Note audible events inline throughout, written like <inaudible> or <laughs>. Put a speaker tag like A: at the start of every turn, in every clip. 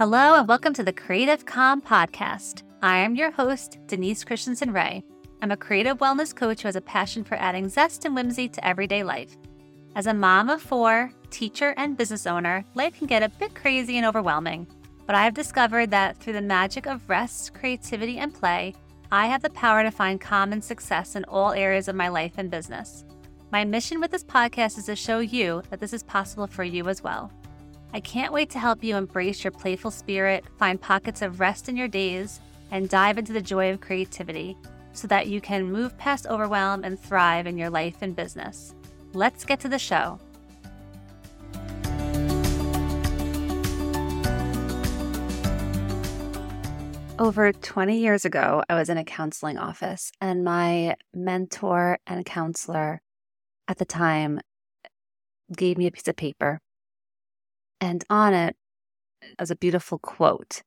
A: Hello, and welcome to the Creative Calm Podcast. I am your host, Denise Christenson Rae. I'm a creative wellness coach who has a passion for adding zest and whimsy to everyday life. As a mom of four, teacher, and business owner, life can get a bit crazy and overwhelming. But I have discovered that through the magic of rest, creativity, and play, I have the power to find calm and success in all areas of my life and business. My mission with this podcast is to show you that this is possible for you as well. I can't wait to help you embrace your playful spirit, find pockets of rest in your days, and dive into the joy of creativity so that you can move past overwhelm and thrive in your life and business. Let's get to the show. Over 20 years ago, I was in a counseling office, and my mentor and counselor at the time gave me a piece of paper and on it was a beautiful quote.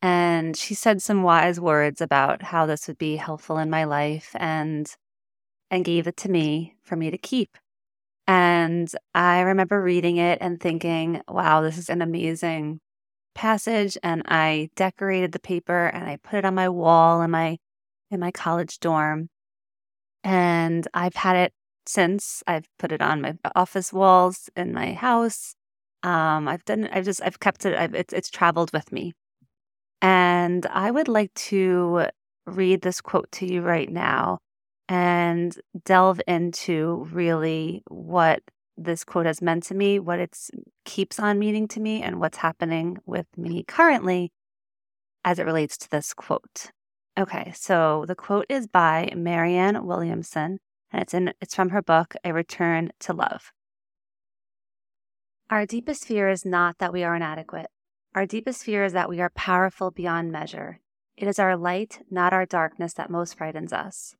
A: And she said some wise words about how this would be helpful in my life and and gave it to me for me to keep. And I remember reading it and thinking, wow, this is an amazing passage. And I decorated the paper and I put it on my wall in my in my college dorm. And I've had it since. I've put it on my office walls in my house. Um, I've done. I've just. I've kept it. I've, it's. It's traveled with me, and I would like to read this quote to you right now, and delve into really what this quote has meant to me, what it keeps on meaning to me, and what's happening with me currently as it relates to this quote. Okay, so the quote is by Marianne Williamson, and it's in. It's from her book, A Return to Love. Our deepest fear is not that we are inadequate. Our deepest fear is that we are powerful beyond measure. It is our light, not our darkness, that most frightens us.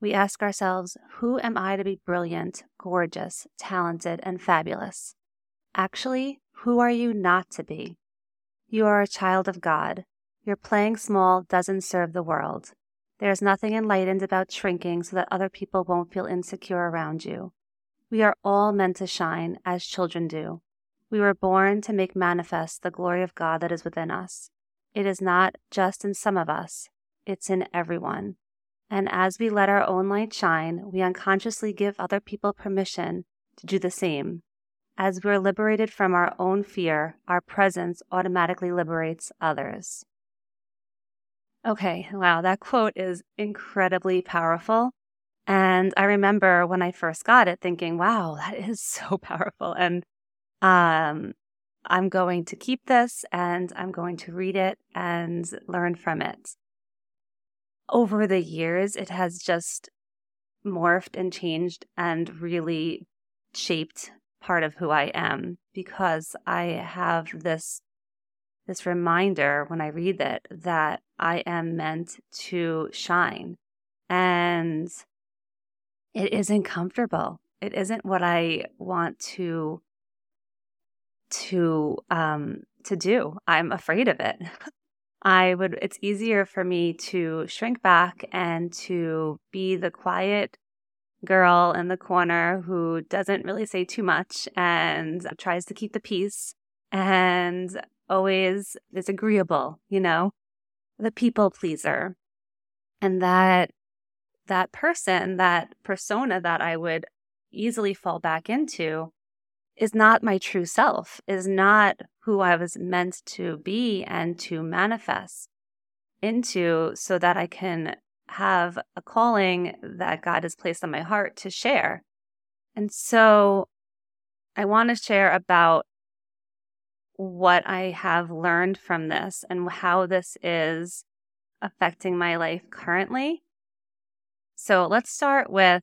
A: We ask ourselves, Who am I to be brilliant, gorgeous, talented, and fabulous? Actually, who are you not to be? You are a child of God. Your playing small doesn't serve the world. There is nothing enlightened about shrinking so that other people won't feel insecure around you. We are all meant to shine as children do. We were born to make manifest the glory of God that is within us. It is not just in some of us, it's in everyone. And as we let our own light shine, we unconsciously give other people permission to do the same. As we're liberated from our own fear, our presence automatically liberates others. Okay, wow, that quote is incredibly powerful. And I remember when I first got it thinking, wow, that is so <laughs> powerful. And um, I'm going to keep this and I'm going to read it and learn from it. Over the years, it has just morphed and changed and really shaped part of who I am because I have this this reminder when I read it that I am meant to shine and it isn't comfortable. It isn't what I want to to um to do. I'm afraid of it. I would it's easier for me to shrink back and to be the quiet girl in the corner who doesn't really say too much and tries to keep the peace and always is agreeable, you know, the people pleaser. And that that person, that persona that I would easily fall back into is not my true self, is not who I was meant to be and to manifest into so that I can have a calling that God has placed on my heart to share. And so I want to share about what I have learned from this and how this is affecting my life currently. So let's start with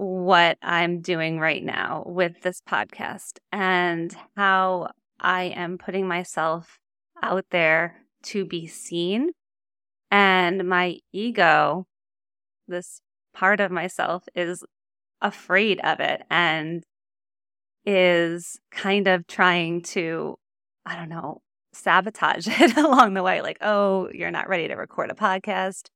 A: what I'm doing right now with this podcast and how I am putting myself out there to be seen. And my ego, this part of myself, is afraid of it and is kind of trying to, I don't know, sabotage <laughs> it along the way. Like, oh, you're not ready to record a podcast.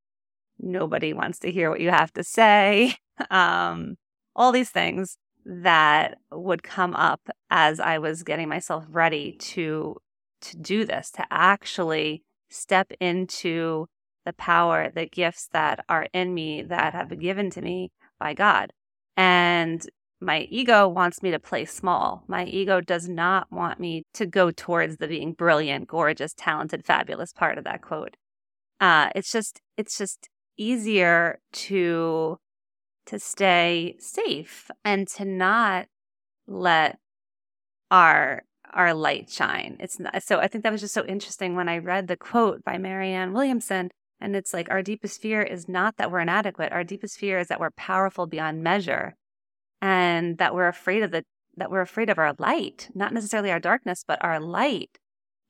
A: Nobody wants to hear what you have to say <laughs> um, all these things that would come up as I was getting myself ready to to do this, to actually step into the power, the gifts that are in me that have been given to me by God. And my ego wants me to play small. My ego does not want me to go towards the being brilliant, gorgeous, talented, fabulous part of that quote. Uh, it's just, it's just easier to to stay safe and to not let our our light shine. It's not, so I think that was just so interesting when I read the quote by Marianne Williamson and it's like our deepest fear is not that we're inadequate. Our deepest fear is that we're powerful beyond measure and that we're afraid of the that we're afraid of our light, not necessarily our darkness, but our light.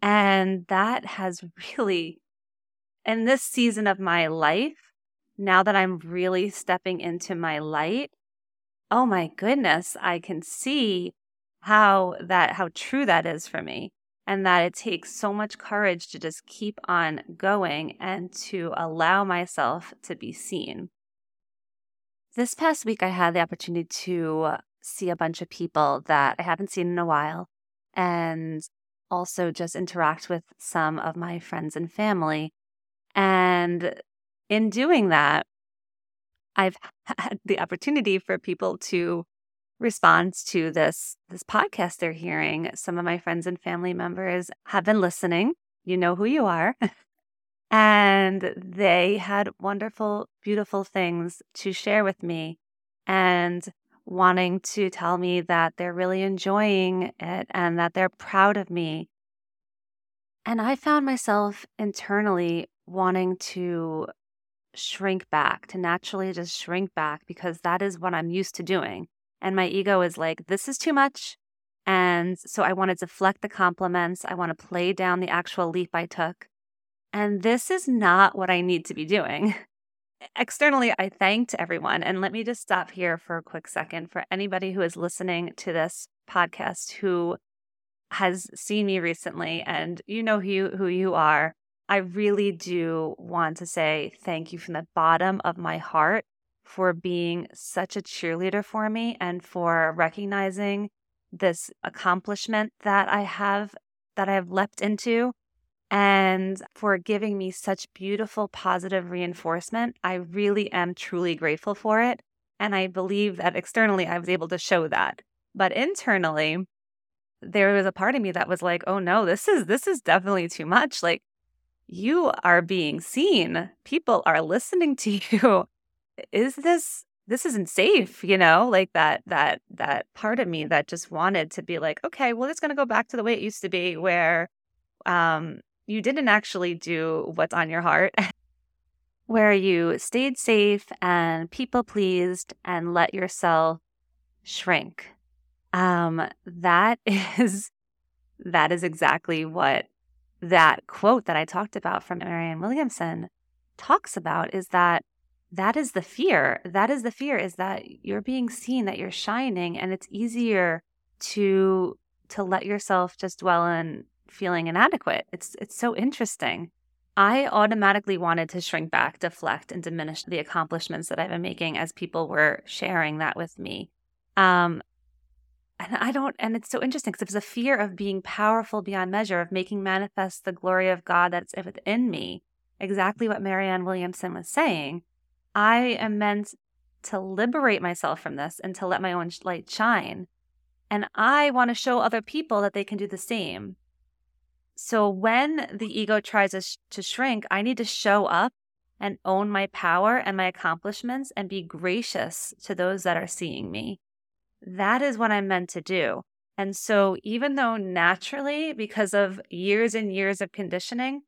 A: And that has really in this season of my life, now that I'm really stepping into my light, oh my goodness, I can see how that how true that is for me and that it takes so much courage to just keep on going and to allow myself to be seen. This past week I had the opportunity to see a bunch of people that I haven't seen in a while and also just interact with some of my friends and family. And in doing that, I've <laughs> had the opportunity for people to respond to this this podcast they're hearing. Some of my friends and family members have been listening. You know who you are. <laughs> and they had wonderful, beautiful things to share with me and wanting to tell me that they're really enjoying it and that they're proud of me. And I found myself internally wanting to shrink back, to naturally just shrink back because that is what I'm used to doing. And my ego is like, this is too much. And so I want to deflect the compliments. I want to play down the actual leap I took. And this is not what I need to be doing. Externally, I thanked everyone. And let me just stop here for a quick second for anybody who is listening to this podcast who has seen me recently and you know who you, who you are. I really do want to say thank you from the bottom of my heart for being such a cheerleader for me and for recognizing this accomplishment that I have that I have leapt into and for giving me such beautiful positive reinforcement. I really am truly grateful for it and I believe that externally I was able to show that. But internally there was a part of me that was like, "Oh no, this is this is definitely too much." Like you are being seen. People are listening to <laughs> you. Is this this isn't safe, you know? Like that that that part of me that just wanted to be like, okay, well it's going to go back to the way it used to be where um you didn't actually do what's on your heart. <laughs> where you stayed safe and people pleased and let yourself shrink. Um that <laughs> is that is exactly what that quote that I talked about from Marianne Williamson talks about is that that is the fear. That is the fear is that you're being seen, that you're shining, and it's easier to to let yourself just dwell in feeling inadequate. It's it's so interesting. I automatically wanted to shrink back, deflect, and diminish the accomplishments that I've been making as people were sharing that with me. Um, and I don't, and it's so interesting because it's a fear of being powerful beyond measure, of making manifest the glory of God that's within me. Exactly what Marianne Williamson was saying. I am meant to liberate myself from this and to let my own light shine. And I want to show other people that they can do the same. So when the ego tries to shrink, I need to show up and own my power and my accomplishments and be gracious to those that are seeing me that is what I'm meant to do. And so, even though naturally, because of years and years of conditioning,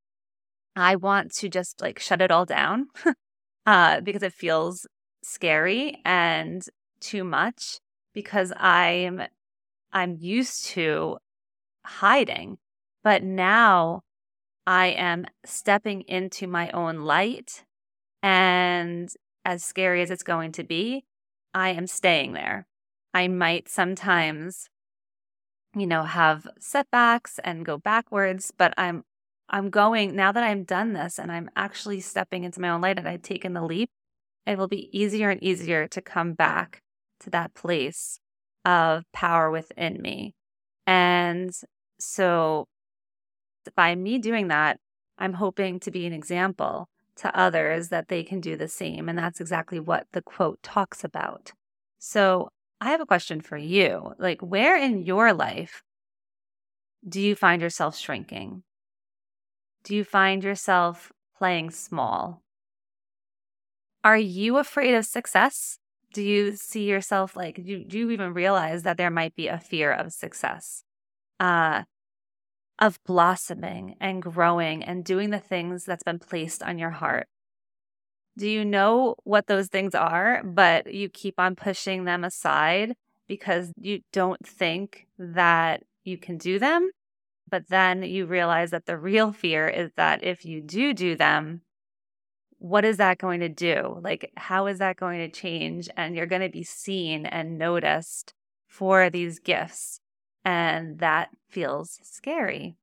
A: I want to just like shut it all down <laughs> uh, because it feels scary and too much because I'm I'm used to hiding. But now I am stepping into my own light. And as scary as it's going to be, I am staying there. I might sometimes, you know, have setbacks and go backwards, but I'm I'm going now that I'm done this and I'm actually stepping into my own light and I've taken the leap, it will be easier and easier to come back to that place of power within me. And so by me doing that, I'm hoping to be an example to others that they can do the same. And that's exactly what the quote talks about. So I have a question for you. Like, where in your life do you find yourself shrinking? Do you find yourself playing small? Are you afraid of success? Do you see yourself like, do, do you even realize that there might be a fear of success? Uh, of blossoming and growing and doing the things that's been placed on your heart? Do you know what those things are, but you keep on pushing them aside because you don't think that you can do them? But then you realize that the real fear is that if you do do them, what is that going to do? Like, how is that going to change? And you're going to be seen and noticed for these gifts. And that feels scary.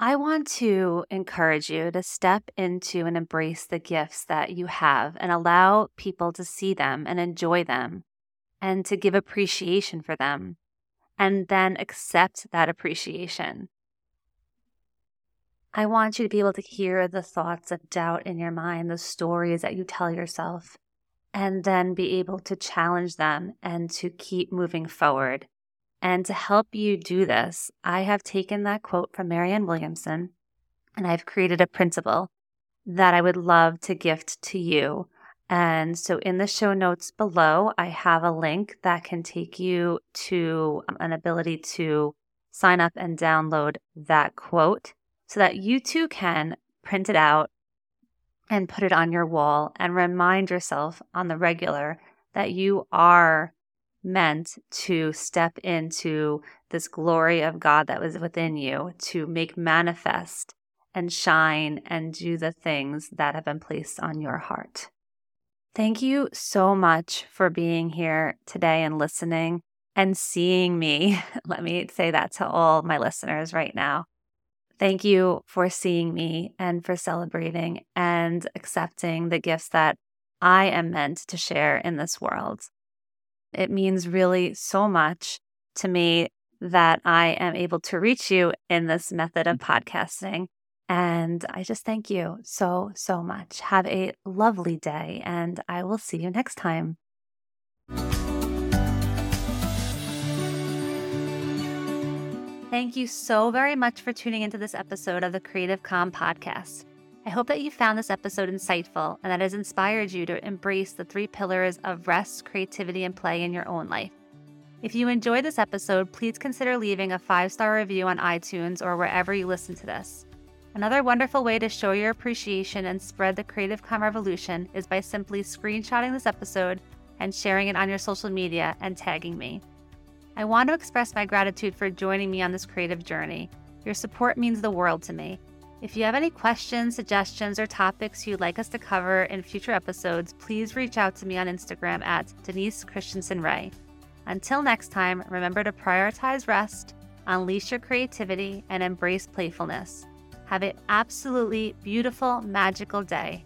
A: I want to encourage you to step into and embrace the gifts that you have and allow people to see them and enjoy them and to give appreciation for them and then accept that appreciation. I want you to be able to hear the thoughts of doubt in your mind, the stories that you tell yourself, and then be able to challenge them and to keep moving forward. And to help you do this, I have taken that quote from Marianne Williamson and I've created a printable that I would love to gift to you. And so in the show notes below, I have a link that can take you to um, an ability to sign up and download that quote so that you too can print it out and put it on your wall and remind yourself on the regular that you are meant to step into this glory of God that was within you to make manifest and shine and do the things that have been placed on your heart. Thank you so much for being here today and listening and seeing me. <laughs> Let me say that to all my listeners right now. Thank you for seeing me and for celebrating and accepting the gifts that I am meant to share in this world. It means really so much to me that I am able to reach you in this method of mm-hmm. podcasting. And I just thank you so, so much. Have a lovely day, and I will see you next time. Thank you so very much for tuning into this episode of the Creative Calm podcast. I hope that you found this episode insightful and that it has inspired you to embrace the three pillars of rest, creativity, and play in your own life. If you enjoyed this episode, please consider leaving a five star review on iTunes or wherever you listen to this. Another wonderful way to show your appreciation and spread the Creative Calm revolution is by simply screenshotting this episode and sharing it on your social media and tagging me. I want to express my gratitude for joining me on this creative journey. Your support means the world to me. If you have any questions, suggestions, or topics you'd like us to cover in future episodes, please reach out to me on Instagram at Denise Christenson Rae. Until next time, remember to prioritize rest, unleash your creativity, and embrace playfulness. Have an absolutely beautiful, magical day.